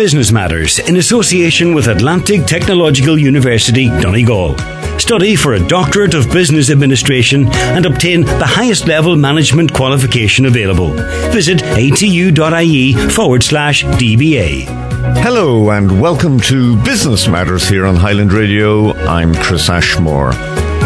Business Matters in association with Atlantic Technological University, Donegal. Study for a Doctorate of Business Administration and obtain the highest level management qualification available. Visit atu.ie forward slash DBA. Hello and welcome to Business Matters here on Highland Radio. I'm Chris Ashmore.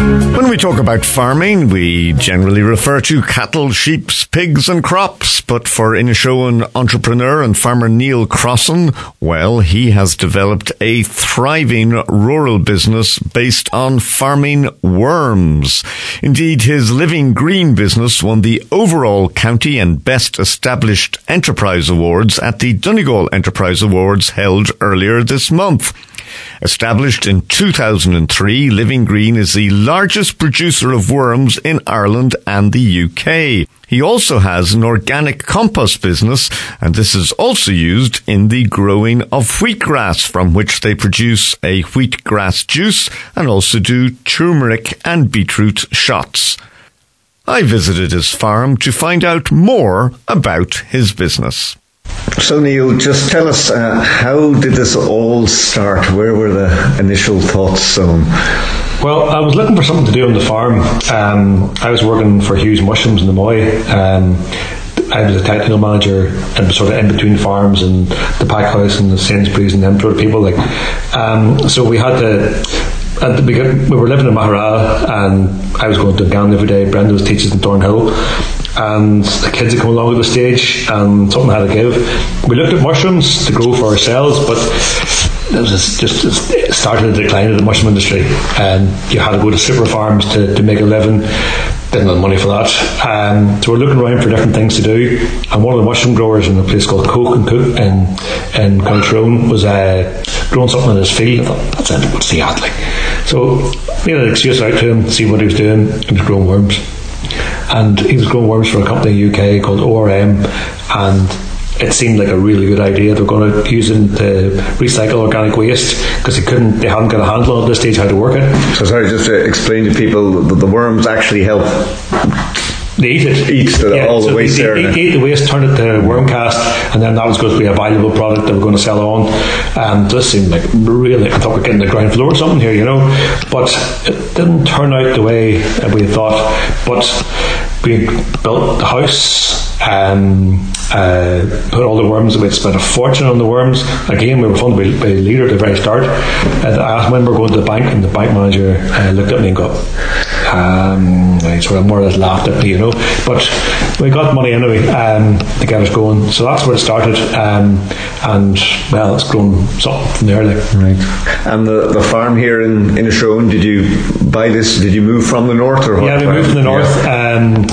When we talk about farming, we generally refer to cattle, sheep, pigs, and crops. But for Inishowen entrepreneur and farmer Neil Crossan, well, he has developed a thriving rural business based on farming worms. Indeed, his Living Green business won the overall county and best established enterprise awards at the Donegal Enterprise Awards held earlier this month. Established in 2003, Living Green is the largest producer of worms in Ireland and the UK. He also has an organic compost business, and this is also used in the growing of wheatgrass, from which they produce a wheatgrass juice and also do turmeric and beetroot shots. I visited his farm to find out more about his business. So, Neil, just tell us uh, how did this all start? Where were the initial thoughts sown? Well, I was looking for something to do on the farm. Um, I was working for Hughes Mushrooms in the Moy. Um, I was a technical manager and sort of in between farms and the pack house and the Sainsbury's and them sort of people. Like, um, so we had to at the beginning, we were living in Maghera and I was going to Ghana every day. Brenda was teaching in Thornhill and the kids had come along at the stage and something had to give. We looked at mushrooms to grow for ourselves, but it was just, it started to decline in the mushroom industry and you had to go to super farms to, to make a living didn't have money for that. Um, so we're looking around for different things to do. And one of the mushroom growers in a place called Coke and Cook in, in County was uh, growing something in his field. I thought, that's it, what's he at? Like? So made an excuse out to him, see what he was doing. He was growing worms. And he was growing worms for a company in the UK called ORM. And it seemed like a really good idea. They were going to use it to recycle organic waste because they couldn't, they hadn't got a handle at this stage how to work it. So sorry, just to explain to people, the, the worms actually help they eat it. Eat the, yeah, all so the waste they, there. They, eat the waste, turn it to worm cast, and then that was going to be a valuable product that we're going to sell on. And this seemed like really, I thought we're getting the ground floor or something here, you know. But it didn't turn out the way that we thought. But we built the house. Um, uh, put all the worms. We'd spent a fortune on the worms. Again, we were funded by, by a leader at the very start. And I asked when we were going to the bank, and the bank manager uh, looked at me and got, um, he sort of more or less laughed at me, you know. But we got money anyway um, to get us going. So that's where it started. Um, and, well, it's grown something from there. Like. Right. And the, the farm here in, in Inishowen, did you buy this? Did you move from the north or what? Yeah, we moved from the north. Yeah. Um,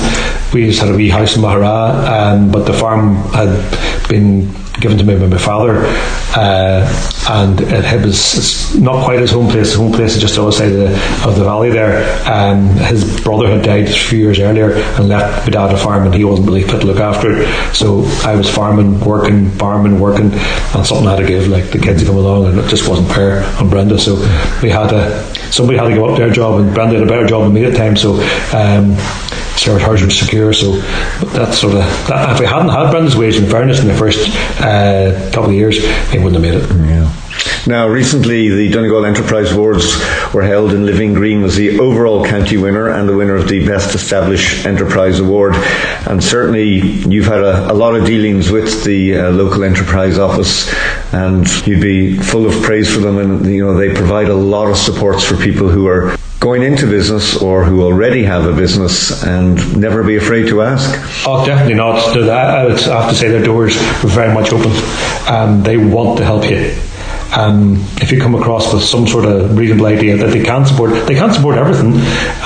we just had a wee house in Maghera, um, but the farm had been given to me by my father, uh, and it was not quite his home place. His home place is just the other side of the, of the valley there. Um, his brother had died a few years earlier and left my dad a farm, and he wasn't really fit to look after it. So I was farming, working, farming, working, and something had to give. Like the kids had come along, and it just wasn't fair on Brenda. So we had to somebody had to give up their job, and Brenda had a better job than me at the time. So. Um, Sarah hers was secure. So that's sort of that, if we hadn't had Brenda's wage, in fairness, in the first uh, couple of years, they wouldn't have made it. Yeah. Now, recently, the Donegal Enterprise Awards were held, and Living Green was the overall county winner and the winner of the Best Established Enterprise Award. And certainly, you've had a, a lot of dealings with the uh, local enterprise office, and you'd be full of praise for them. And you know, they provide a lot of supports for people who are going into business or who already have a business and never be afraid to ask? Oh, definitely not. I have to say their doors are very much open. and they want to help you. Um, if you come across with some sort of reasonable idea that they can't support, they can't support everything.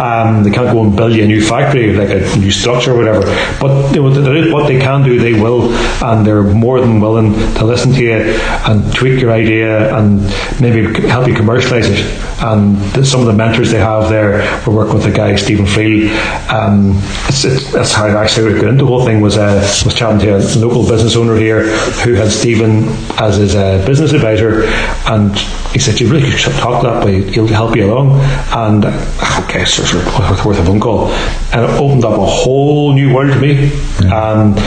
Um, they can't go and build you a new factory, like a new structure or whatever. But what they can do, they will, and they're more than willing to listen to you and tweak your idea and maybe help you commercialise it. And some of the mentors they have there, we're working with a guy, Stephen Freel. Um, it's, it's, that's how I actually got into the whole thing. Was uh, was chatting to a local business owner here who had Stephen as his uh, business advisor and he said, you really should talk to that way, he'll help you along. And I okay, so it's worth a phone call. And it opened up a whole new world to me. And,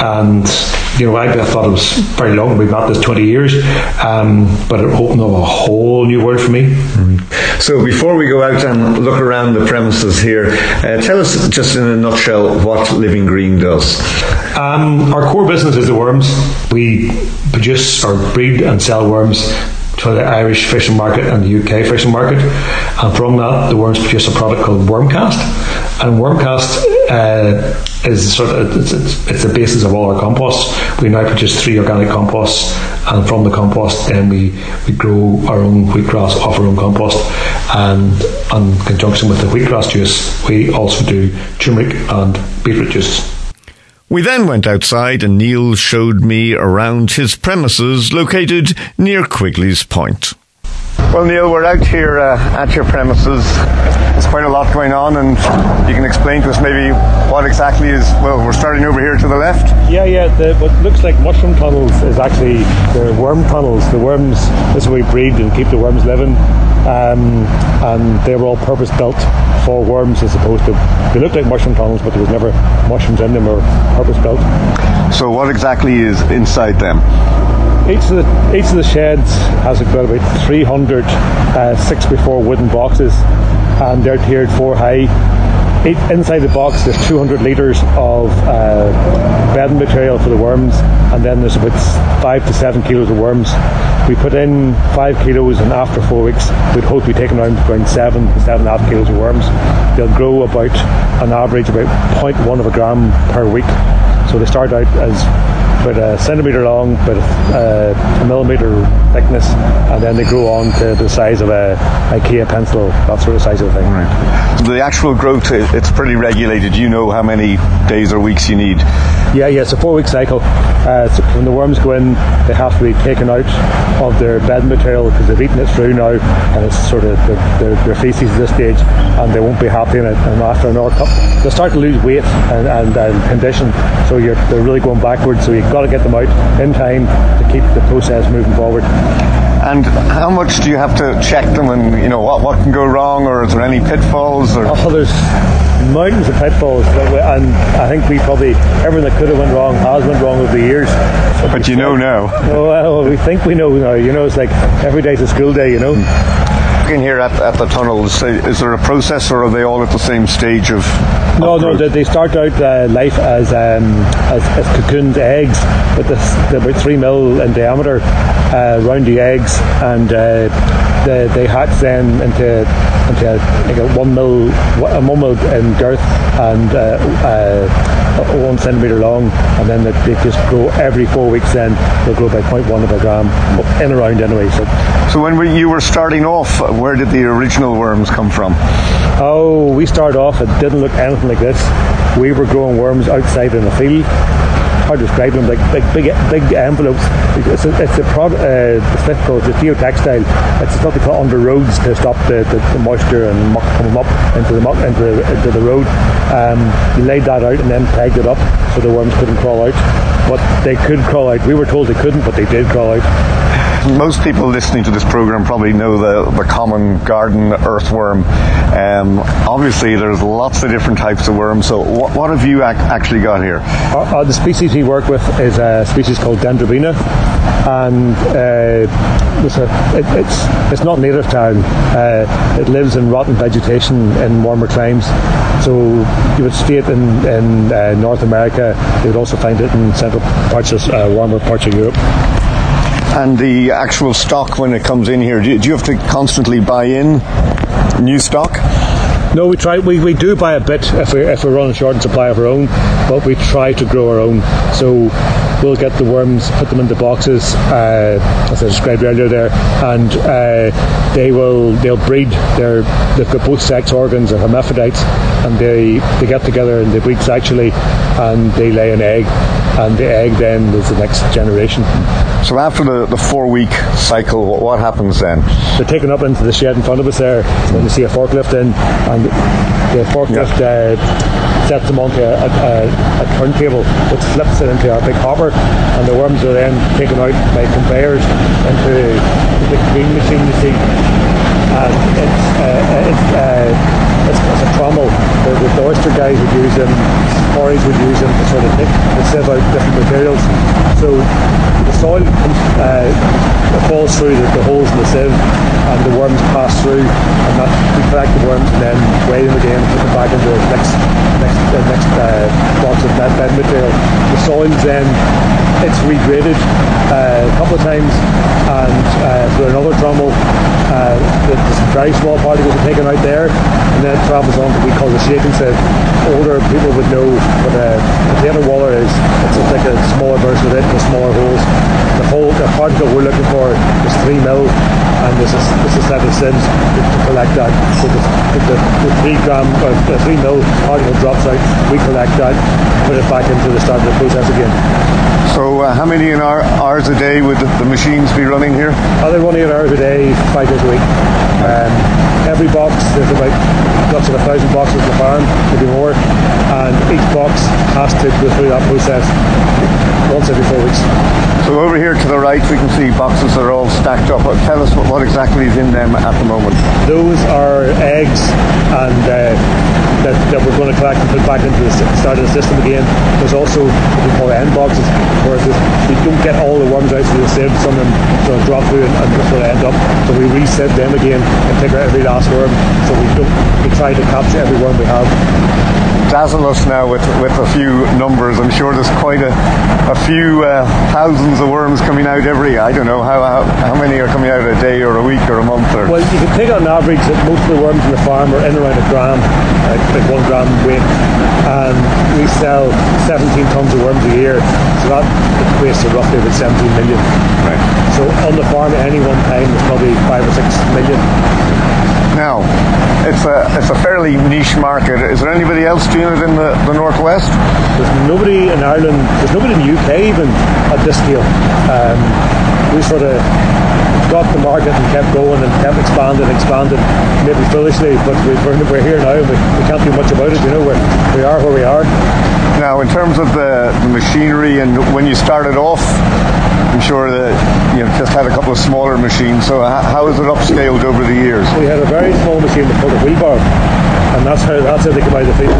and you know, I thought it was very long. We've got this 20 years, um, but it opened up a whole new world for me. Mm-hmm. So before we go out and look around the premises here, uh, tell us just in a nutshell what Living Green does. Um, our core business is the worms. We produce or breed and sell worms to the Irish fishing market and the UK fishing market. And from that, the worms produce a product called Wormcast. And Wormcast uh, is sort of it's, it's, it's, the basis of all our compost. We now produce three organic composts, and from the compost, then we, we grow our own wheatgrass off our own compost. And in conjunction with the wheatgrass juice, we also do turmeric and beetroot juice. We then went outside and Neil showed me around his premises located near Quigley's Point. Well, Neil, we're out here uh, at your premises. There's quite a lot going on, and you can explain to us maybe what exactly is. Well, we're starting over here to the left. Yeah, yeah. The, what looks like mushroom tunnels is actually the worm tunnels. The worms. This is where we breed and keep the worms living, um, and they were all purpose built for worms as opposed to they looked like mushroom tunnels, but there was never mushrooms in them or purpose built. So, what exactly is inside them? Each of the each of the sheds has about about 300 uh, six wooden boxes, and they're tiered four high. inside the box, there's 200 litres of uh, bedding material for the worms, and then there's about five to seven kilos of worms. We put in five kilos, and after four weeks, we'd hope to be taking around, around seven to seven and a half kilos of worms. They'll grow about, on average, about 0.1 of a gram per week. So they start out as about a centimetre long, but uh, a, a, millimetre thickness, and then they grow on to the size of a IKEA pencil, that sort of size of thing. Right. The actual growth, it's pretty regulated. You know how many days or weeks you need. Yeah, yeah, it's a four week cycle. Uh, so when the worms go in, they have to be taken out of their bed material because they've eaten it through now, and it's sort of their, their, their feces at this stage, and they won't be happy in it. And after an hour, they'll start to lose weight and, and, and condition, so you're, they're really going backwards. So you've got to get them out in time to keep the process moving forward. And how much do you have to check them, and you know what what can go wrong, or is there any pitfalls? Or oh, there's mountains of pitfalls, and I think we probably everything that could have went wrong has went wrong over the years. But, but you know now. Oh, well, we think we know now. You know, it's like every day's a school day. You know. In here at, at the tunnels, is there a process, or are they all at the same stage of? No, no. They, they start out uh, life as, um, as, as cocooned eggs, but they're about three mil in diameter, uh, roundy eggs, and uh, they, they hatch then into into like a one mil, a one mil in girth and uh, uh, one centimeter long, and then they, they, just grow every four weeks. Then they'll grow by 0.1 of a gram in around anyway. So, so when you were starting off, where did the original worms come from? Oh, we started off. It didn't look anything like this. We were growing worms outside in the field hard to describe them, like, like big big envelopes. It's a, it's a product, uh, it's difficult, it's geotextile. It's they put under roads to stop the, the, the moisture and muck coming up into the muck, into the, into the road. Um, we laid that out and then pegged it up so the worms couldn't crawl out. But they could crawl out. We were told they couldn't, but they did crawl out most people listening to this program probably know the, the common garden earthworm. Um, obviously, there's lots of different types of worms. So, what, what have you ac- actually got here? Uh, uh, the species we work with is a species called Dendrobaena, and uh, it's, a, it, it's, it's not native to Ireland. Uh, it lives in rotten vegetation in warmer climes. So you would see it in, in uh, North America. You would also find it in central parts of uh, warmer parts of Europe and the actual stock when it comes in here? Do you, do you have to constantly buy in new stock? No, we try. We, we do buy a bit if we if we're running short in supply of our own, but we try to grow our own. So we'll get the worms, put them into boxes, uh, as I described earlier there, and uh, they will they'll breed. They're, they've got both sex organs, or hermaphrodites, and they they get together and they breed sexually, and they lay an egg, and the egg then is the next generation. So after the, the four week cycle, what, what happens then? They're taken up into the shed in front of us there, and you see a forklift in, and the forklift yeah. uh, sets them onto a, a, a, turntable, which flips it into a big hopper, and the worms are then taken out by conveyors into the big green machine you see and it's, uh, it's, uh, it's, it's a trommel. The, the oyster guys would use them, quarries would use them to sort of nick and sieve out different materials. So the soil uh, falls through the, the, holes in the sieve and the worms pass through and that, we collect the worms and then weigh them again and put them back into the next, next, uh, next uh, box of bed, bed material. The soils then, it's regraded uh, a couple of times and uh, through another trommel uh, very small particles are taken out there and then it travels on to what we call the shaking sieve. Older people would know what a potato waller is. It's like a smaller version of it with smaller holes. The whole the particle we're looking for is three mil and this is this is set of sieves to, to, collect that. So the, the, the three gram or the three mil particle drops out, we collect that, put it back into the start of the process again. So uh, how many hour, hours a day would the, the machines be running here? Oh, they're running hours a day, five days a week. Um, every box, there's about lots of a thousand boxes in the farm, maybe more, and each box has to go through that process once every four weeks. So over here to the right, we can see boxes that are all stacked up. Tell us what, what exactly is in them at the moment. Those are eggs and uh, that, that we're going to collect and put back into the start of the system again. There's also what we call end boxes, where we don't get all the worms out through the sieve. Some of them sort of drop through and, and sort of end up. So we reset them again and take out every last worm. So we don't we try to capture every worm we have dazzle us now with, with a few numbers. I'm sure there's quite a, a few uh, thousands of worms coming out every, I don't know, how, how, how many are coming out a day or a week or a month? Or? Well, you can take on average that most of the worms in the farm are in around a gram, like, like one gram weight. And we sell 17 tons of worms a year, so that equates to roughly about 17 million. Right. So on the farm at any one time, there's probably five or six million. Now, it's a it's a fairly niche market. Is there anybody else doing it in the, the northwest? There's nobody in Ireland. There's nobody in the UK even at this scale. Um, we sort of got the market and kept going and kept expanding, expanding, maybe foolishly, but we're, we're here now and we, we can't do much about it. You know, we're, we are where we are. Now, in terms of the, the machinery and when you started off, I'm sure that you know, just had a couple of smaller machines. So how has it upscaled over the years? We had a very small machine called a wheelbarrow, and that's how that's how they came out of the field.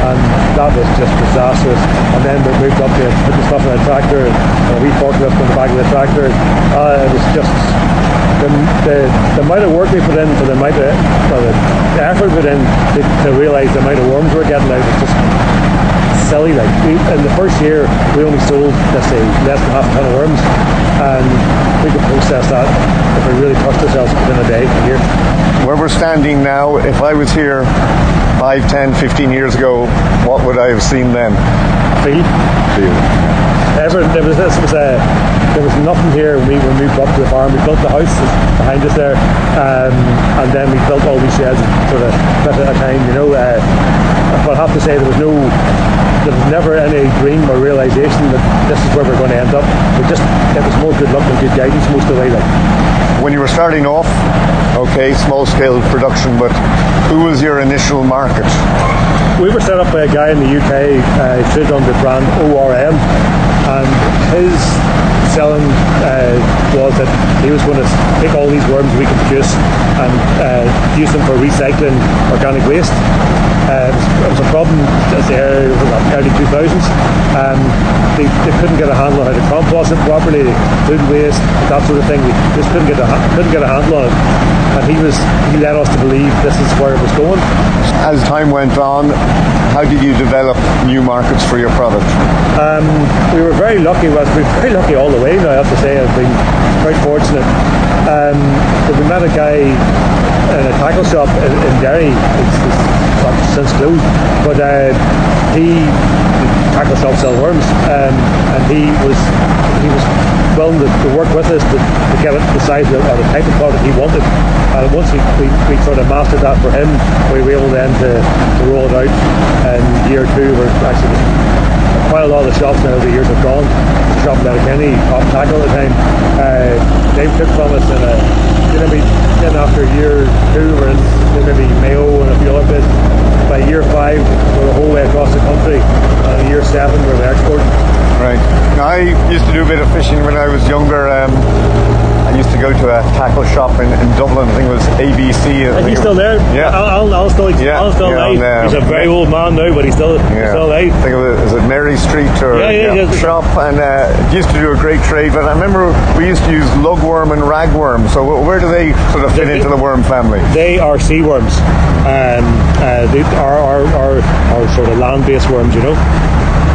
And that was just disastrous. And then we moved up to putting stuff in a tractor and a wee forklift on the back of the tractor. Uh, it was just the, the, the amount of work we put in for the amount of the, the effort we put in to, to realise the amount of worms we're getting out was just silly. Like we, in the first year, we only sold let's say less than half a ton of worms, and we could process that if we really pushed ourselves within a day, a year. Where we're standing now, if I was here 5, 10, 15 years ago, what would I have seen then? Field. Field. Ever, there was this was a there was nothing here when we, when we moved up to the farm. We built the house behind us there, um, and then we built all these sheds sort of at a time. You know, uh, but I have to say there was no there was never any dream or realization that this is where we're going to end up. We just it was more good luck than good guidance most of the way. Like. When you were starting off, okay, small scale production, but who was your initial market? We were set up by a guy in the UK, uh, traded under the brand ORM, and his selling uh, was that he was going to take all these worms we could produce and uh, use them for recycling organic waste. Uh, it, was, a problem as the early 2000s. Um, they, they, couldn't get a handle on how to compost it properly, food waste, that sort of thing. They just couldn't get a couldn't get a handle on it. And he was he led us to believe this is where it was going. As time went on, how did you develop new markets for your product? Um, we were very lucky. Well, we were very lucky all the way. Now I have to say, I've been quite fortunate. Um, we met a guy in a tackle shop in, in Derry. It's, it's, since closed. But uh, he tackle shop sell worms, um, and he was he was willing to, to work with us to, to get it the size of, or the type of product he wanted. And once we, we, we sort of mastered that for him, we were able then to, to roll it out. And year two, we're actually quite a lot of the shops now the years have gone. The shop in Letterkenny, off tackle at the time, uh, they took from us and uh, then, we, then after year two, we're in maybe Mayo and a few other bits by year five, we're the whole way across the country. And year seven, we're the export. Right. Now, I used to do a bit of fishing when I was younger. Um, and used to go to a tackle shop in, in Dublin. I think it was ABC. Is he still there? Yeah. I'll, I'll still, Yeah, I'll still yeah, on, He's a very old man now, but he's still, Yeah. still I alive. think it was, it Mary Street or yeah, yeah. shop, and uh, used to do a great trade. But I remember we used to use lugworm and ragworm. So where do they sort of fit They- into the worm family? They are sea worms. Um, uh, they are, are, are, are sort of land-based worms, you know.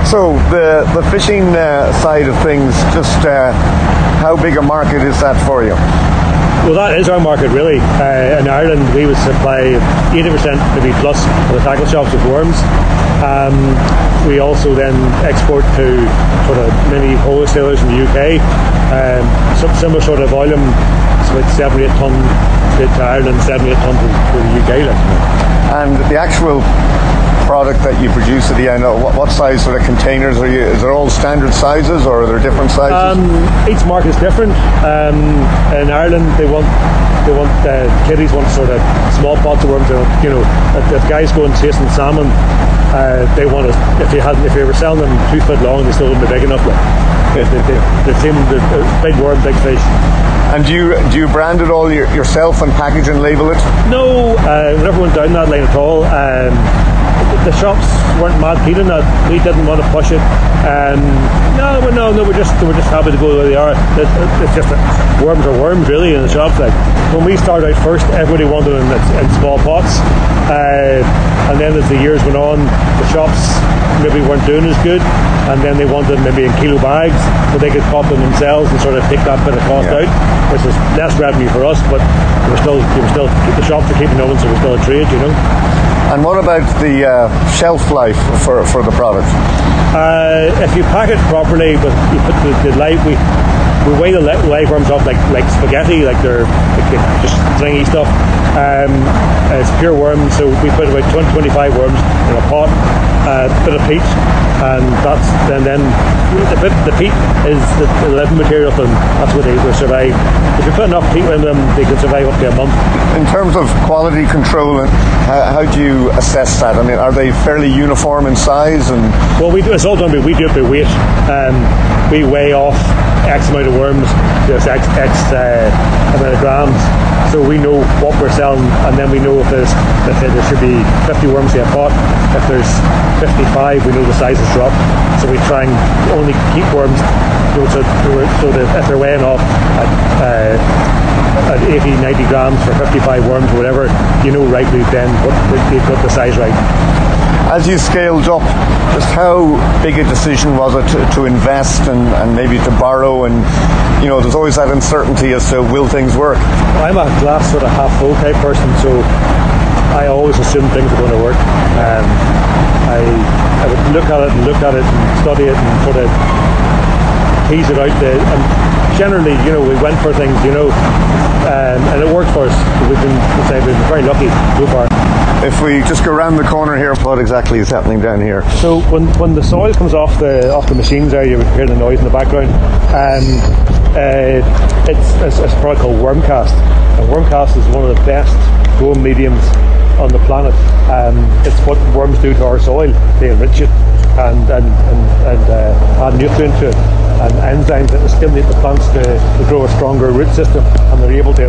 So the the fishing uh, side of things, just uh, how big a market is that for you? Well, that is our market really. Uh, in Ireland, we would supply 80% maybe plus of the tackle shops with worms. Um, we also then export to sort of many wholesalers in the UK. Um, some similar sort of volume, it's about 78 ton to, Ireland, 78 ton to, to the UK. Like. And the actual product that you produce at the end, what, what size sort of containers are you? Is it all standard sizes or are there different sizes? Um, each market is different. Um, in Ireland, they want they want uh, kiddies want sort of small pots of worms. They want, You know, if, if guys go and chasing salmon, uh, they want to. If they had if they were selling them two foot long, they still wouldn't be big enough. Like. They, they, they, they seem the, the big worm, big fish. and do you do you brand it all your, yourself and package and label it? No, uh, we never went down that line at all. Um, the, shops weren't mad keen that. We didn't want to push it. Um, no, but no, no, we're just we're just happy to go where they are. It's, it's just worms are worms, really, in the shops. Like when we started out first, everybody wanted them in, in small pots, uh, and then as the years went on, the shops maybe weren't doing as good, and then they wanted them maybe in kilo bags so they could pop them themselves and sort of take that bit of cost Yeah. out, which is less revenue for us, but were still were still the shops are keeping open, so we're still a trade, you know. And what about the uh, shelf life for, for the product? Uh, if you pack it properly, but you put the, the live we we weigh the li- live worms up like like spaghetti, like they're like just stringy stuff. Um, it's pure worms, so we put about 20, 25 worms in a pot, a bit of peat, and that's and then the bit the peat is the, the living material for them. That's what they will survive. If you put enough peat in them, they can survive up to a month. In terms of quality control, and how, how do you assess that? I mean, are they fairly uniform in size? And Well, we do, it's all done by, we do it by weight. Um, we weigh off X amount of worms, there's X, X uh, amount of grams. So we know what we're selling, and then we know if there's if there should be 50 worms in a pot. If there's 55, we know the size has dropped. So we try and only keep worms, you know, so, so that if they're weighing off at, uh, at 80, 90 grams for 55 worms or whatever, you know rightly then what they've got the size right. As you scaled up, just how big a decision was it to, to invest and, and maybe to borrow? And you know, there's always that uncertainty as to will things work. I'm a glass sort of half full type person, so I always assume things are going to work. Um, I I would look at it and look at it and study it and sort of tease it out. There. and generally, you know, we went for things, you know, um, and it worked for us. We've been, we've been very lucky so far. If we just go around the corner here, what exactly is happening down here? So when, when the soil comes off the off the machines there, you hear the noise in the background. Um, uh, it's, it's, a product called Wormcast. And Wormcast is one of the best growing mediums on the planet. Um, it's what worms do to our soil. They enrich it and and, and, and uh, add nutrient to it and enzymes that stimulate the plants to, to grow a stronger root system and they're able to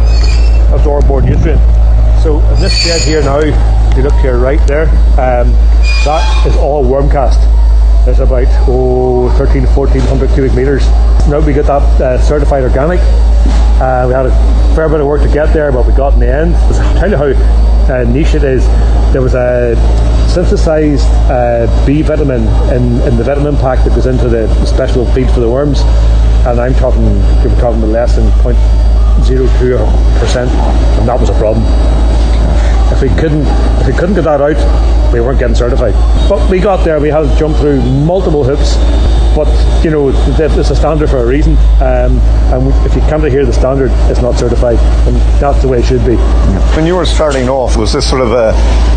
absorb more nutrient. So in this bed here now, if you look here right there, um, that is all worm cast. There's about oh, 13, 1400 cubic meters. Now we get that uh, certified organic. Uh, we had a fair bit of work to get there, but we got in the end. I'll tell you how uh, niche it is. There was a synthesized uh, B vitamin in, in the vitamin pack that goes into the, special feed for the worms, and I'm talking, we're talking less than 0.02 percent, and that was a problem. If we couldn't, if we couldn't get that out, we weren't getting certified. But we got there. We had to jump through multiple hoops. But you know, th- it's a standard for a reason. Um, and if you can't adhere the standard, it's not certified, and that's the way it should be. When you were starting off, was this sort of a,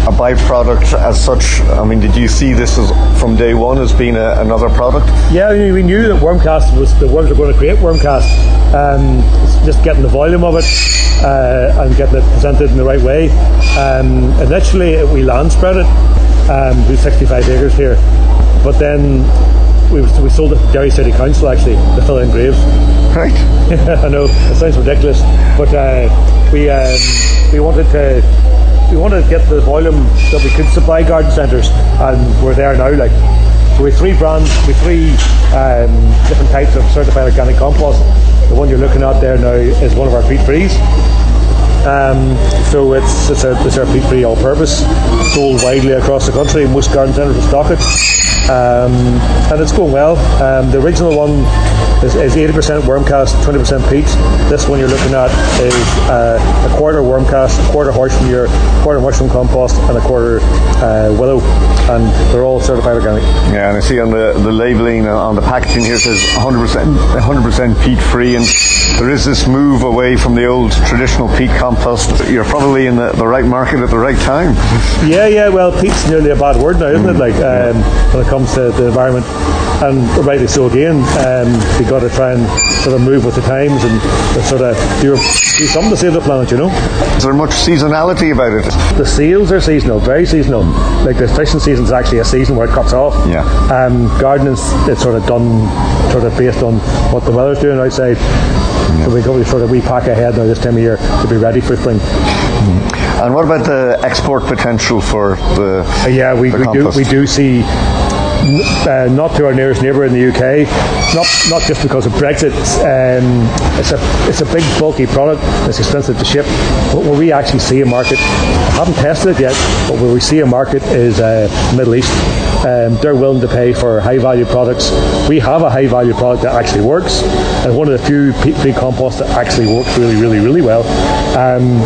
a byproduct as such? I mean, did you see this as from day one as being a, another product? Yeah, we knew that Wormcast was the worms were going to create Wormcast. Um, just getting the volume of it uh, and getting it presented in the right way. Um, initially, we land spread it. Um, we 65 acres here, but then we, we sold it to Derry City Council actually to fill in graves. Right. I know it sounds ridiculous, but uh, we um, we wanted to we wanted to get the volume that we could supply garden centres, and we're there now. Like so, we have three brands, we have three um, different types of certified organic compost. The one you're looking at there now is one of our peat frees. Um, so it's it's, a, it's our peat free all-purpose, sold widely across the country. Most garden centres will stock it, um, and it's going well. Um, the original one is, is 80% worm cast, 20% peat. This one you're looking at is uh, a quarter worm cast, a quarter horse manure, a quarter mushroom compost, and a quarter uh, willow, and they're all certified organic. Yeah, and I see on the, the labelling on the packaging here says 100% 100% peat free, and there is this move away from the old traditional peat compost. You're probably in the, the right market at the right time. Yeah, yeah. Well, peat's nearly a bad word now, isn't mm. it? Like um, when it comes to the environment and rightly so again. Um, we got to try and sort of move with the times and sort of do, do something to save the planet, you know. Is there much seasonality about it? The seals are seasonal, very seasonal. Like the fishing season is actually a season where it cuts off. Yeah. Um, gardening it's sort of done sort of based on what the weather's doing outside. Yeah. So we go sort of we pack ahead now this time of year to be ready for spring. Mm. And what about the export potential for the? Uh, yeah, we, the we do we do see uh, not to our nearest neighbour in the UK. Not not just because of Brexit. Um, it's a it's a big bulky product. It's expensive to ship. But where we actually see a market, I haven't tested it yet, but where we see a market is uh, Middle East. Um, they're willing to pay for high value products. We have a high value product that actually works, and one of the few big compost that actually works really, really, really well. Um,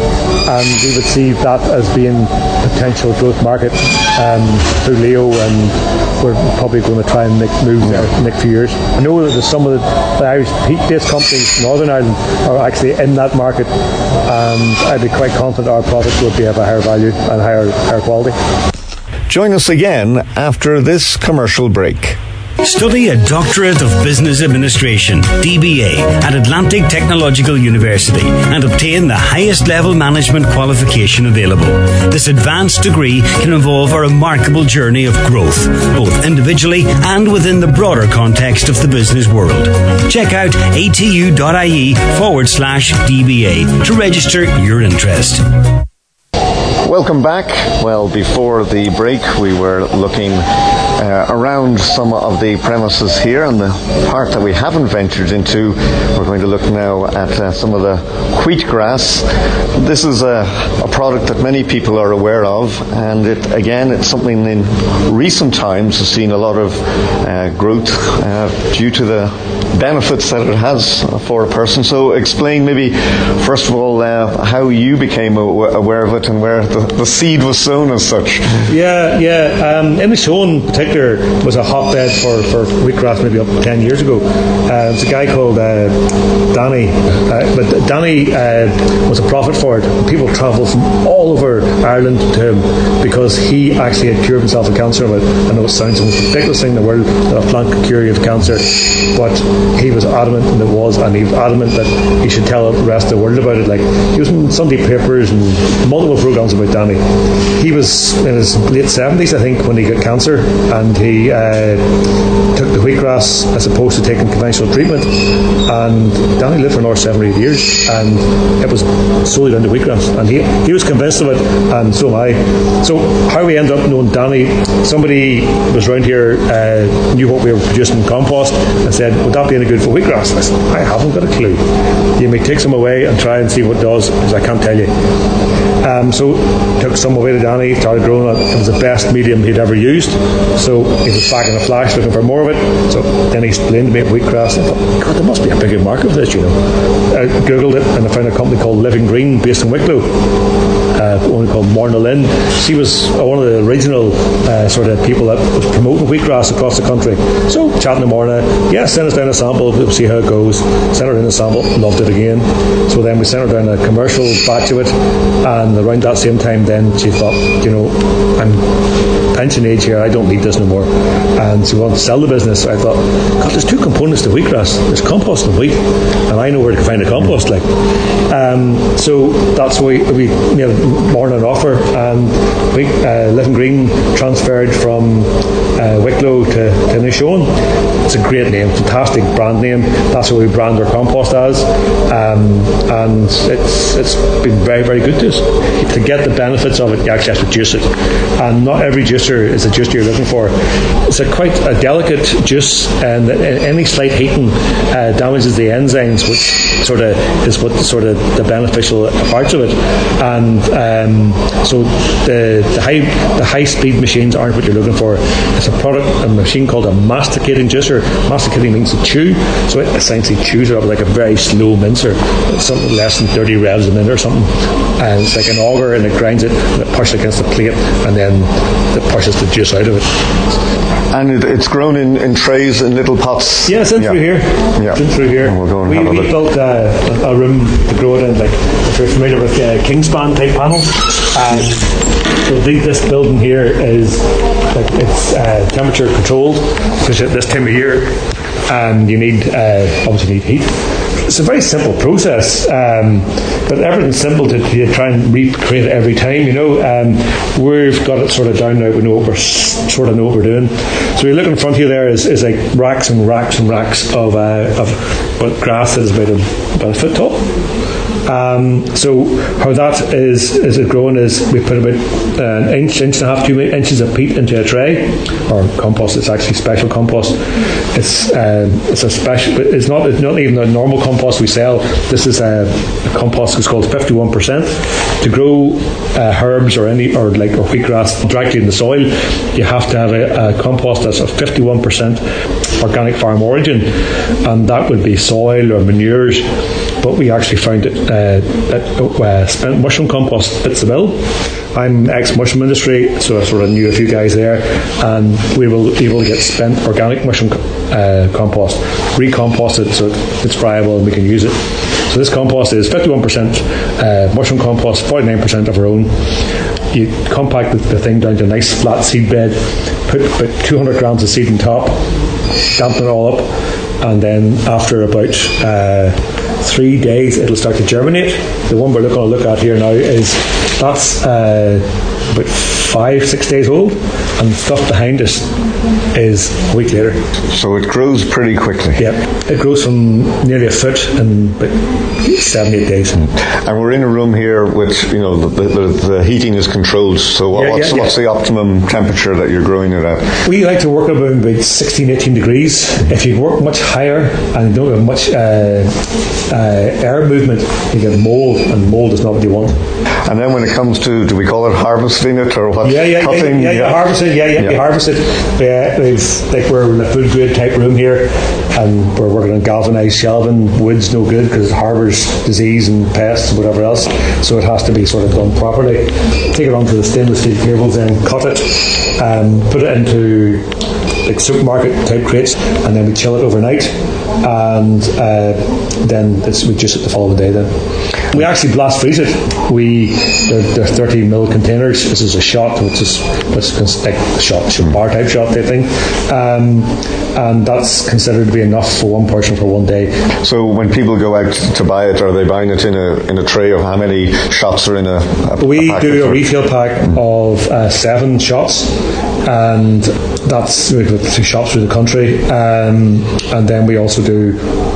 and we would see that as being potential growth market um, through LEO, and we're probably going to try and make moves there in the next few years. I know that some of the, the Irish peat-based companies in Northern Ireland are actually in that market, and I'd be quite confident our product would be of a higher value and higher higher quality. Join us again after this commercial break. Study a Doctorate of Business Administration, DBA, at Atlantic Technological University and obtain the highest level management qualification available. This advanced degree can involve a remarkable journey of growth, both individually and within the broader context of the business world. Check out atu.ie forward slash DBA to register your interest. Welcome back. Well, before the break, we were looking uh, around some of the premises here, and the part that we haven't ventured into, we're going to look now at uh, some of the wheatgrass. This is a, a, product that many people are aware of, and it, again, it's something in recent times has seen a lot of uh, growth uh, due to the benefits that it has for a person. So explain maybe, first of all, uh, how you became aware of it and where the, the seed was sown as such. Yeah, yeah. Um, Inishowen in particular was a hotbed for, for wheatgrass maybe up to 10 years ago. Uh, it's a guy called uh, Danny. Uh, but Danny uh, was a prophet for it. People travelled from all over Ireland to him because he actually had cured himself of cancer. But I know it sounds the most ridiculous thing in the world that a plant could cure you of cancer. But he was adamant, and it was, and he was adamant that he should tell the rest of the world about it. Like he was in Sunday papers and multiple programs about Danny. He was in his late seventies, I think, when he got cancer, and he uh, took the wheatgrass as opposed to taking conventional treatment. And Danny lived for another seven or eight years, and it was solely down to wheatgrass. And he he was convinced of it, and so am I. So how we ended up knowing Danny, somebody was around here, uh, knew what we were producing in compost, and said, "Would that be good for wheatgrass? I said, I haven't got a clue. You may take some away and try and see what does, because I can't tell you. Um, so took some away to Danny, started growing it. It was the best medium he'd ever used. So he was back in a flash looking for more of it. So then he explained to me wheatgrass. I thought, God, there must be a bigger market for this, you know. I googled it and I found a company called Living Green based in Wicklow uh, woman called Morna Lynn. She was one of the original uh, sort of people that was promoting wheatgrass across the country. So chatting to Morna, yeah, send us down a sample, we'll see how it goes. Sent her in a sample, loved it again. So then we sent her down a commercial batch of it, and around that same time, then she thought, you know, I'm pension age here, I don't need this no more. And she wanted to sell the business. I thought, God, there's two components to wheatgrass. There's compost and wheat, and I know where to find the compost. Like, um, so that's why we, we you than offer, and we, uh, Living Green transferred from to, to Inishowen. It's a great name, fantastic brand name. That's what we brand our compost as, um, and it's it's been very very good to us. To get the benefits of it, you actually have to juice it, and not every juicer is the juicer you're looking for. It's a quite a delicate juice, and any slight heating uh, damages the enzymes, which sort of is what sort of the beneficial parts of it, and um, so the, the high the high speed machines aren't what you're looking for. It's a product, a machine called a masticating juicer. Masticating means to chew, so it essentially chews it up like a very slow mincer, something less than 30 revs a minute or something. And it's like an auger, and it grinds it, and it pushes against the plate, and then it pushes the juice out of it. And it, it's grown in, in trays and little pots. Yeah, it's in yeah. through here. Yeah. It's in through here. And we'll go and we have a look. built uh, a, a room to grow it in, like if you're familiar with uh, Kingspan type panels. Um, so the, this building here is like it's uh, temperature controlled, especially at this time of year, and you need uh, obviously need heat. It's a very simple process, um, but everything's simple to, to try and recreate every time. You know, um, we've got it sort of down now. We know what we're sort of know what we're doing. So you look in front of you there is, is like racks and racks and racks of uh, of grass that is about a, about a foot tall. Um, so how that is is it growing is we put about an inch, inch and a half, two inches of peat into a tray, or compost. It's actually special compost. It's um, it's a special. It's not it's not even a normal compost we sell. This is a, a compost that's called fifty one percent. To grow uh, herbs or any or like or wheatgrass directly in the soil, you have to have a, a compost of one percent organic farm origin, and that would be soil or manures but we actually found it uh, uh, spent mushroom compost fits the bill. I'm ex mushroom industry, so I sort of knew a few guys there, and we were able to get spent organic mushroom uh, compost recomposted so it's friable and we can use it. So this compost is 51% uh, mushroom compost, 49% of our own. You compact the, thing down to a nice flat seed bed, put about 200 grams of seed on top, dampen it all up, and then after about uh, three days it'll start to germinate. The one we're going to look at here now is that's uh, about five, six days old, and the stuff behind us is a week later. So it grows pretty quickly. Yep, it grows from nearly a foot in about seven, eight days. And we're in a room here which, you know, the, the, the heating is controlled. So what, Yeah, what's, yeah, yeah. what's the optimum temperature that you're growing it at? We like to work around about 16, 18 degrees. If you work much higher and don't have much uh, uh, air movement, you get mold, and mold is not what you want. And then when it comes to, do we call it harvesting it or what? Yeah, yeah, yeah, Cutting? yeah, you harvest it. Yeah, yeah, Yeah. harvest it. Yeah, we've, like we're in a food grade type room here, and we're working on galvanized shelving. Wood's no good because it harbours disease and pests and whatever else. So it has to be sort of done properly. Take it onto the stainless steel cables, then cut it, um, put it into like supermarket type crates, and then we chill it overnight, and uh, then it's, we juice it the following day. Then we actually blast freeze it. We they're, they're 30 mil containers. This is a shot, which is is like a shot, shot bar type shot type thing, um, and that's considered to be enough for one person for one day. So when people go out to buy it, are they buying it in a in a tray of how many shots are in a? a We a do a retail pack of uh, seven shots, and that's two shops through the country, um, and then we also do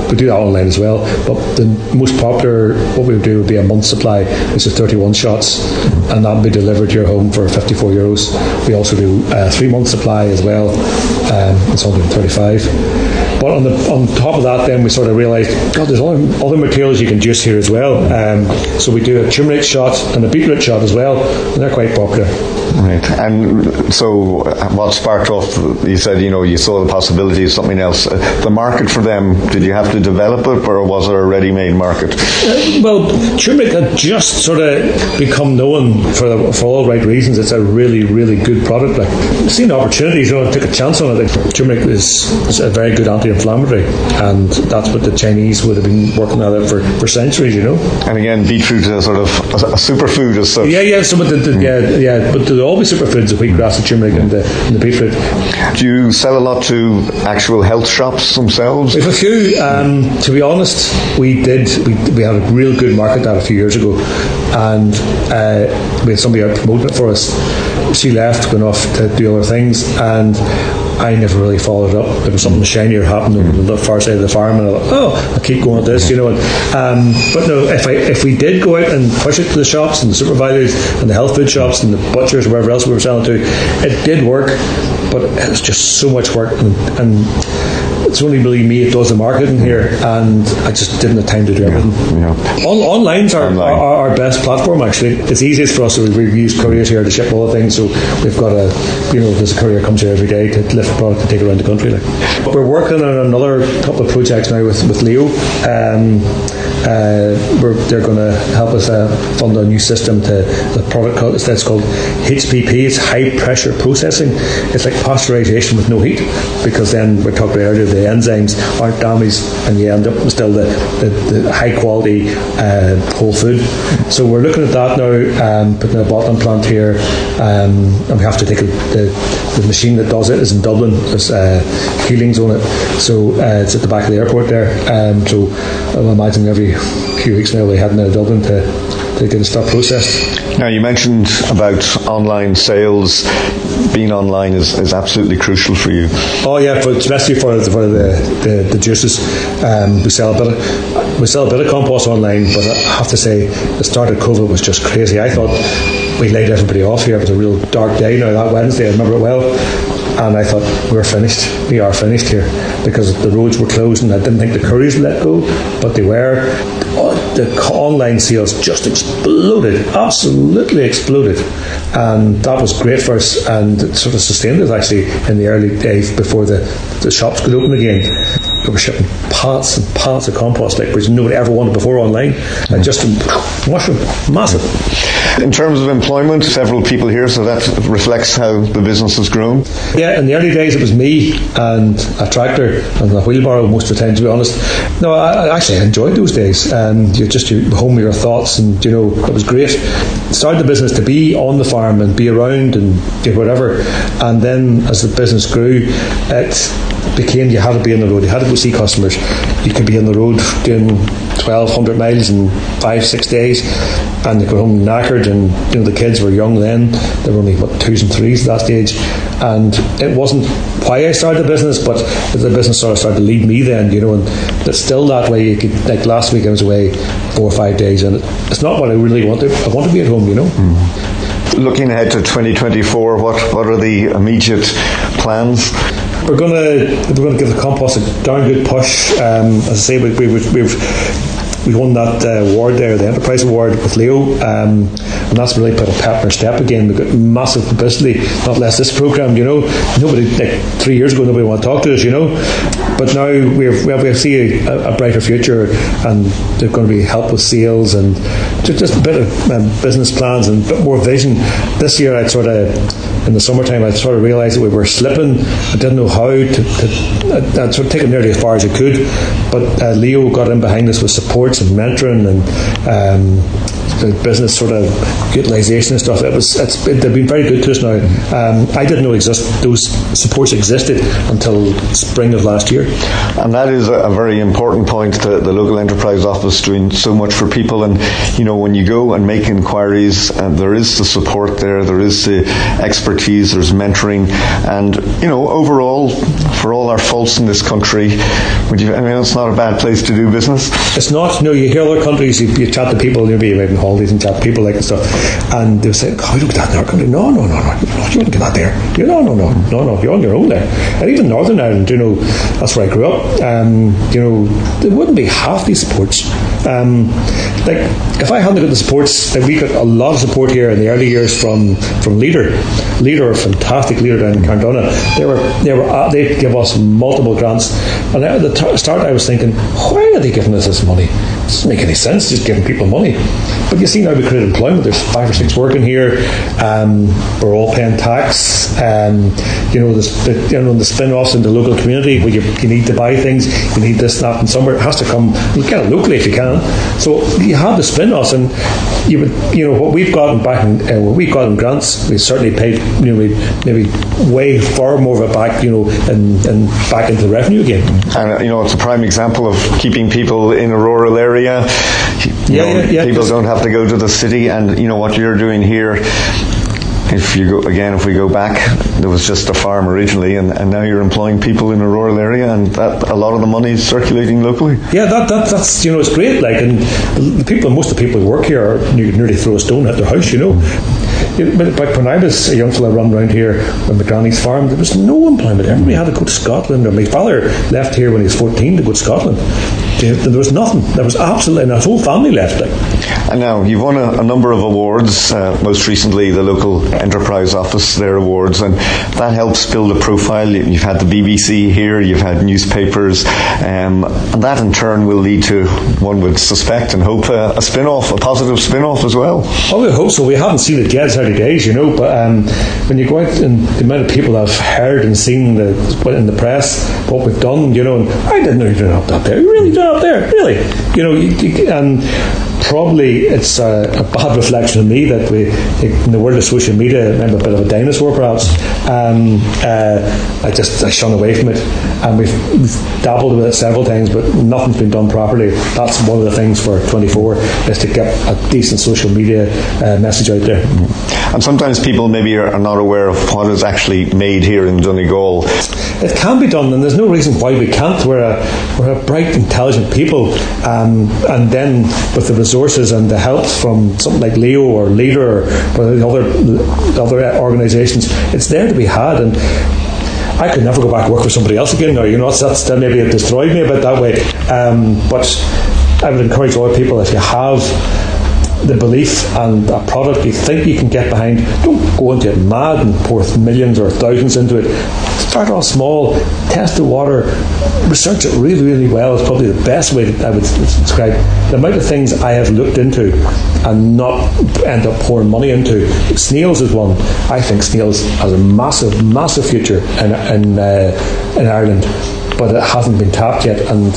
we do that online as well. But the most popular, what we would do would be a month supply, which is 31 shots, and that would be delivered to your home for 54 euros. We also do a three month supply as well, um, it's 135. But on the on top of that, then we sort of realised, God, there's other, other materials you can juice here as well. Um, so we do a turmeric shot and a beetroot shot as well, and they're quite popular. Right. And so what sparked off, you said, you know, you saw the possibility of something else. Uh, The market for them, did you have to develop it or was it a ready-made market? Well, turmeric had just sort of become known for the, for all right reasons. It's a really, really good product. Like, seen opportunities, you know, took a chance on it. Like, turmeric is, is a very good anti-inflammatory, and that's what the Chinese would have been working at it for, for centuries, you know. And again, beetroot is a sort of a, a superfood as such. Yeah, yeah, some of the, the yeah, yeah, but there'll always superfoods, the wheatgrass, the turmeric, and the, and the beetroot. Do you sell a lot to actual health shops themselves? Have a few. Um, to be honest, we did. We, we had a real good market that a few years ago, and uh, we had somebody out promoting it for us. She left, went off to do other things, and I never really followed up. There was something shinier happening on the far side of the farm, and I thought, oh, I'll keep going with this, you know. Um, but no, if I if we did go out and push it to the shops and the supervisors and the health food shops and the butchers, wherever else we were selling to, it did work, but it was just so much work and, and it's only really me that does the marketing here, and I just didn't have time to do everything. Yeah, yeah. On, online's our, Online. our, our, best platform, actually. It's easiest for us. So we, we use couriers here to ship all the things, so we've got a, you know, there's a courier comes here every day to lift product and take it around the country. Like. We're working on another couple of projects now with, with LEO. Um, they're going to help us uh, fund a new system to the product called, it's called HPP. It's high pressure processing. It's like pasteurization with no heat because then we talked about earlier the enzymes aren't damaged and you end up with still the, the, the high quality uh, whole food. So we're looking at that now, um, putting a bottling plant here, um, and we have to take a, the, the machine that does it is in Dublin. There's uh, on it, so uh, it's at the back of the airport there. Um, so I'm imagining every few weeks now we heading out of Dublin to, to get the stuff processed. Now you mentioned about online sales. Being online is, is absolutely crucial for you. Oh yeah, for, especially for, for the, the, the juices. Um, we sell a bit of, we sell a bit of compost online, but I have to say the start of COVID was just crazy. I thought we laid everybody off here. It was a real dark day now that Wednesday. I remember it well and I thought we're finished. We are finished here because the roads were closed, and I didn't think the couriers would let go, but they were. Uh, the online sales just exploded, absolutely exploded, and that was great for us, and sort of sustained us actually in the early days before the, the shops could open again. We were shipping pots and pots of compost like which nobody ever wanted before online, and just mushroom, massive. In terms of employment, several people here, so that reflects how the business has grown. Yeah, in the early days it was me and a tractor and a wheelbarrow most of the time, to be honest. No, I, actually enjoyed those days. And you just you home your thoughts, and you know it was great. Started the business to be on the farm and be around and do whatever. And then as the business grew, it became you had to be on the road. You had to go see customers. You could be on the road doing 1,200 miles in five, six days, and you go home knackered. And you know the kids were young then; they were only what twos and threes at that stage. And it wasn't why I started the business, but the business sort of started to lead me then. You know, and it's still that way. You could like last week I was away four or five days, and it's not what I really want to. I want to be at home. You know. Mm. Looking ahead to 2024, what what are the immediate plans? We're gonna we're gonna give the compost a darn good push. Um, as I say, we, we, we've, we've we won that uh, award there, the Enterprise Award with LEO, um, and that's really put a pep in our step again. We've got massive publicity, not less this program. You know, nobody like three years ago, nobody wanted to talk to us. You know, but now we we see a, a, brighter future, and there's going to be help with sales and just a bit of um, business plans and a bit more vision. This year, I'd sort of in the summertime, I sort of realised that we were slipping. I didn't know how to. to I'd sort of taken nearly as far as I could, but uh, LEO got in behind us with supports and mentoring and. Um, the business sort of utilisation and stuff. It was it's they've been very good to us now. Um, I didn't know exist those supports existed until spring of last year. And that is a very important point. The, the local enterprise office doing so much for people, and you know when you go and make inquiries, and uh, there is the support there, there is the expertise, there's mentoring, and you know overall, for all our faults in this country, would you? I mean, it's not a bad place to do business. It's not. No, you hear other countries, you, you chat to people, you'll be holidays and chat people like and stuff, and they say, "God, look at that country." No, no, no, no, you wouldn't get that there. You no, no, no, no, no. You're on your own there. And even Northern Ireland, you know, that's where I grew up. Um, you know, there wouldn't be half these supports. Um, like if I hadn't got the supports, like we got a lot of support here in the early years from from Leader, Leader, fantastic leader down in Carndonagh. They were they were uh, they give us multiple grants, and at the t- start I was thinking, why are they giving us this money? Doesn't make any sense just giving people money. But you see now we create employment. There's five or six working here. Um, we're all paying tax. Um, you know, the, you know, the spin-offs in the local community where you, you need to buy things, you need this, that, and somewhere it has to come. You get it locally if you can. So you have the spin-offs, and you would, you know, what we've gotten back in, uh, what we've gotten grants, we certainly paid, you know, maybe way far more of it back, you know, and, and back into the revenue again. And you know, it's a prime example of keeping people in a rural area. You yeah, know, yeah, yeah, people don't have to go to the city, and you know what you're doing here if you go again, if we go back, there was just a farm originally, and, and now you're employing people in a rural area, and that a lot of the money is circulating locally. Yeah, that, that that's you know it's great. Like, and the people, most of the people who work here, are, you nearly throw a stone at their house. You know. But when I was a young fellow running around here on the granny's farm, there was no employment. Everybody had to go to Scotland. Or my father left here when he was 14 to go to Scotland. There was nothing. There was absolutely, and his whole family left. And now you've won a, a number of awards. Uh, most recently, the local enterprise office their awards, and that helps build a profile. You've had the BBC here, you've had newspapers, um, and that in turn will lead to one would suspect and hope a, a spin-off, a positive spin-off as well. Oh, we hope so. We haven't seen it yet. It's early days, you know. But um, when you go out and the amount of people that have heard and seen the in the press what we've done, you know, and I didn't know you did up there. You really did up there, really. You know, and probably it's a, a, bad reflection of me that we, in the world of social media, I'm a bit of a dinosaur perhaps. Um, uh, I just I shun away from it, and we've, we've, dabbled with it several times, but nothing's been done properly. That's one of the things for 24 is to get a decent social media uh, message out there. And sometimes people maybe are not aware of what is actually made here in Donegal. It can be done, and there's no reason why we can't. We're a, we're a bright, intelligent people, um, and then with the resources and the help from something like LEO or Leader or, or other other organisations, it's there to be had. And I could never go back and work for somebody else again. Now, you know, that's, that maybe it destroyed me a bit that way. Um, but I would encourage all people if you have the belief and a product you think you can get behind, don't go into it mad and pour millions or thousands into it. Start off small, test the water, research it really, really well is probably the best way that I would describe the amount of things I have looked into and not end up pouring money into. Snails is one. I think snails has a massive, massive future in, in, uh, in Ireland but it hasn't been tapped yet, and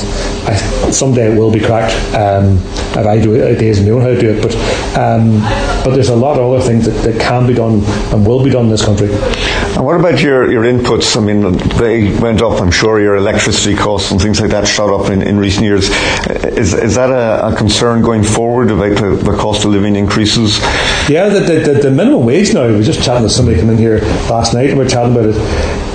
I, someday it will be cracked. Um, if I do it, ideas and know how to do it, but um, but there's a lot of other things that, that can be done and will be done in this country. And what about your, your inputs? I mean, they went up. I'm sure your electricity costs and things like that shot up in, in recent years. Is is that a, a concern going forward about the, the, cost of living increases? Yeah, the, the, the minimum wage now. We were just chatting to somebody come in here last night, and we are chatting about it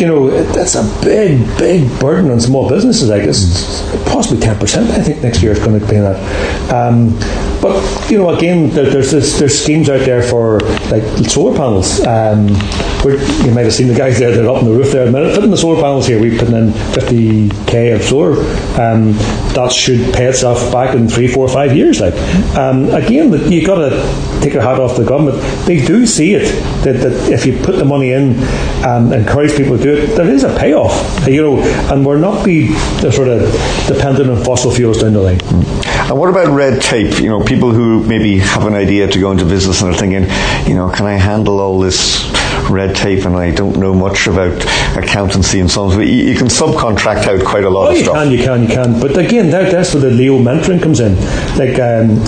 you know, that's a big, big burden on small businesses. Like it's possibly ten percent. I think next year is going to be that. Um, but you know, again, there's this, there's schemes out there for like solar panels. Um, you might have seen the guys there that are up on the roof there. Fitting the solar panels here, we put in 50k of solar. Um, that should pay itself back in three, four, five years. Like um, again, you've got to take your hat off the government. They do see it that, that if you put the money in and encourage people to do it, there is a payoff. You know, and we're not be sort of dependent on fossil fuels down the line. And what about red tape? You know, people who maybe have an idea to go into business and are thinking, you know, can I handle all this red tape and I don't know much about accountancy and so on. But you, you can subcontract out quite a lot oh, of you stuff. Can, you can, you can. But again, that, that's where the LEO mentoring comes in. Like, um,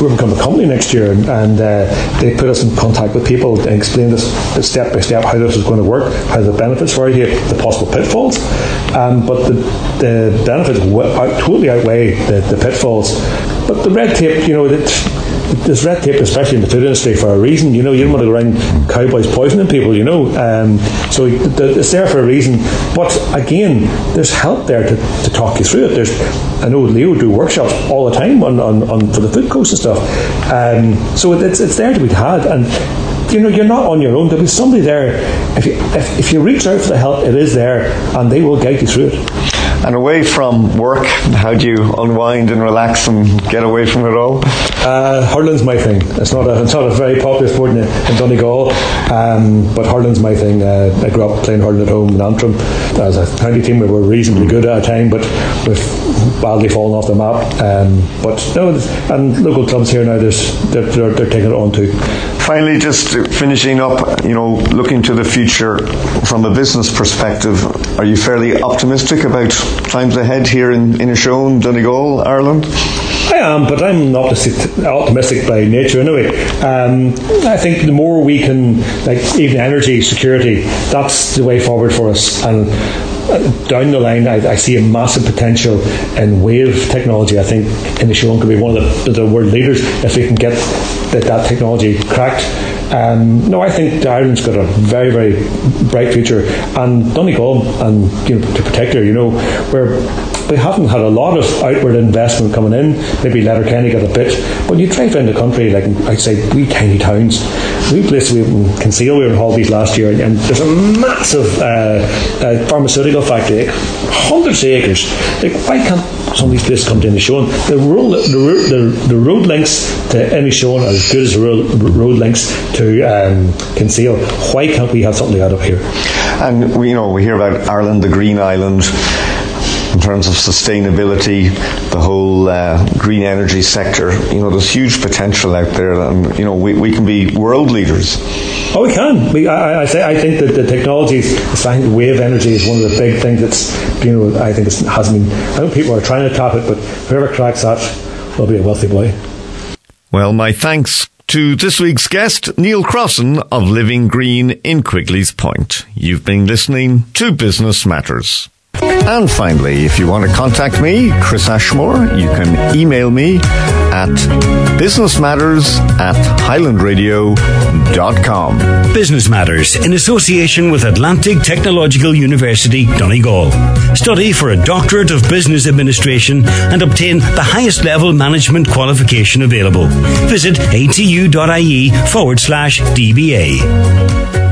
we're become a company next year, and, and uh, they put us in contact with people and explain us step by step how this is going to work, how the benefits for you, the possible pitfalls. Um, but the, the benefits totally outweigh the, the pitfalls. But the red tape, you know, it, there's red tape, especially in the food industry, for a reason. You know, you don't want to go around cowboys poisoning people. You know, um, so it's there for a reason. But again, there's help there to, to talk you through it. There's, I know LEO do workshops all the time on, on, on for the food coast and stuff. Um, so it's it's there to be had and you know, you're not on your own. There'll be somebody there. If you, if, if you reach out for the help, it is there, and they will guide you through it. And away from work, how do you unwind and relax and get away from it all? Uh, hurling's my thing. It's not a, it's not a very popular sport in, in Donegal, um, but hurling's my thing. Uh, I grew up playing hurling at home in Antrim. As a county team, we were reasonably good at a time, but we've badly fallen off the map. Um, but no, and local clubs here now, there's, they're, they're, they're taking it on too. Finally, just finishing up, you know, looking to the future from a business perspective, are you fairly optimistic about times ahead here in, Inishowen, Donegal, Ireland? I am, but I'm not optimistic by nature anyway. Um, I think the more we can, like even energy security, that's the way forward for us. And down the line, I, I, see a massive potential in wave technology. I think Inishowen could be one of the, the world leaders if we can get that, that technology cracked Um, no, I think Ireland's got a very, very bright future, and Donegal, and you know, to particular, you know, where we haven't had a lot of outward investment coming in. Maybe Letterkenny got a bit, but you drive around the country, like I'd say, wee tiny towns. We place we in Kinsale, we were in Holbees last year, and there's a massive uh, uh, pharmaceutical factory, like hundreds of acres. Like, why can't some of these places come to Inishowen? The road, the, the, the road links to Inishowen are as good as the road, links to um, Kinsale. Why can't we have something like that up here? And we, you know, we hear about Ireland, the Green Island in terms of sustainability, the whole uh, green energy sector. You know, there's huge potential out there, and you know, we, we can be world leaders. Oh, we can. We, I, I, say, I think that the technologies, especially wave energy, is one of the big things that's, you know, I think it hasn't been. I know people are trying to tap it, but whoever cracks that will be a wealthy boy. Well, my thanks to this week's guest, Neil Crossan of Living Green in Quigley's Point. You've been listening to Business Matters. And finally, if you want to contact me, Chris Ashmore, you can email me at businessmatters at highlandradio.com. Business Matters in association with Atlantic Technological University, Donegal. Study for a Doctorate of Business Administration and obtain the highest level management qualification available. Visit atu.ie forward slash DBA.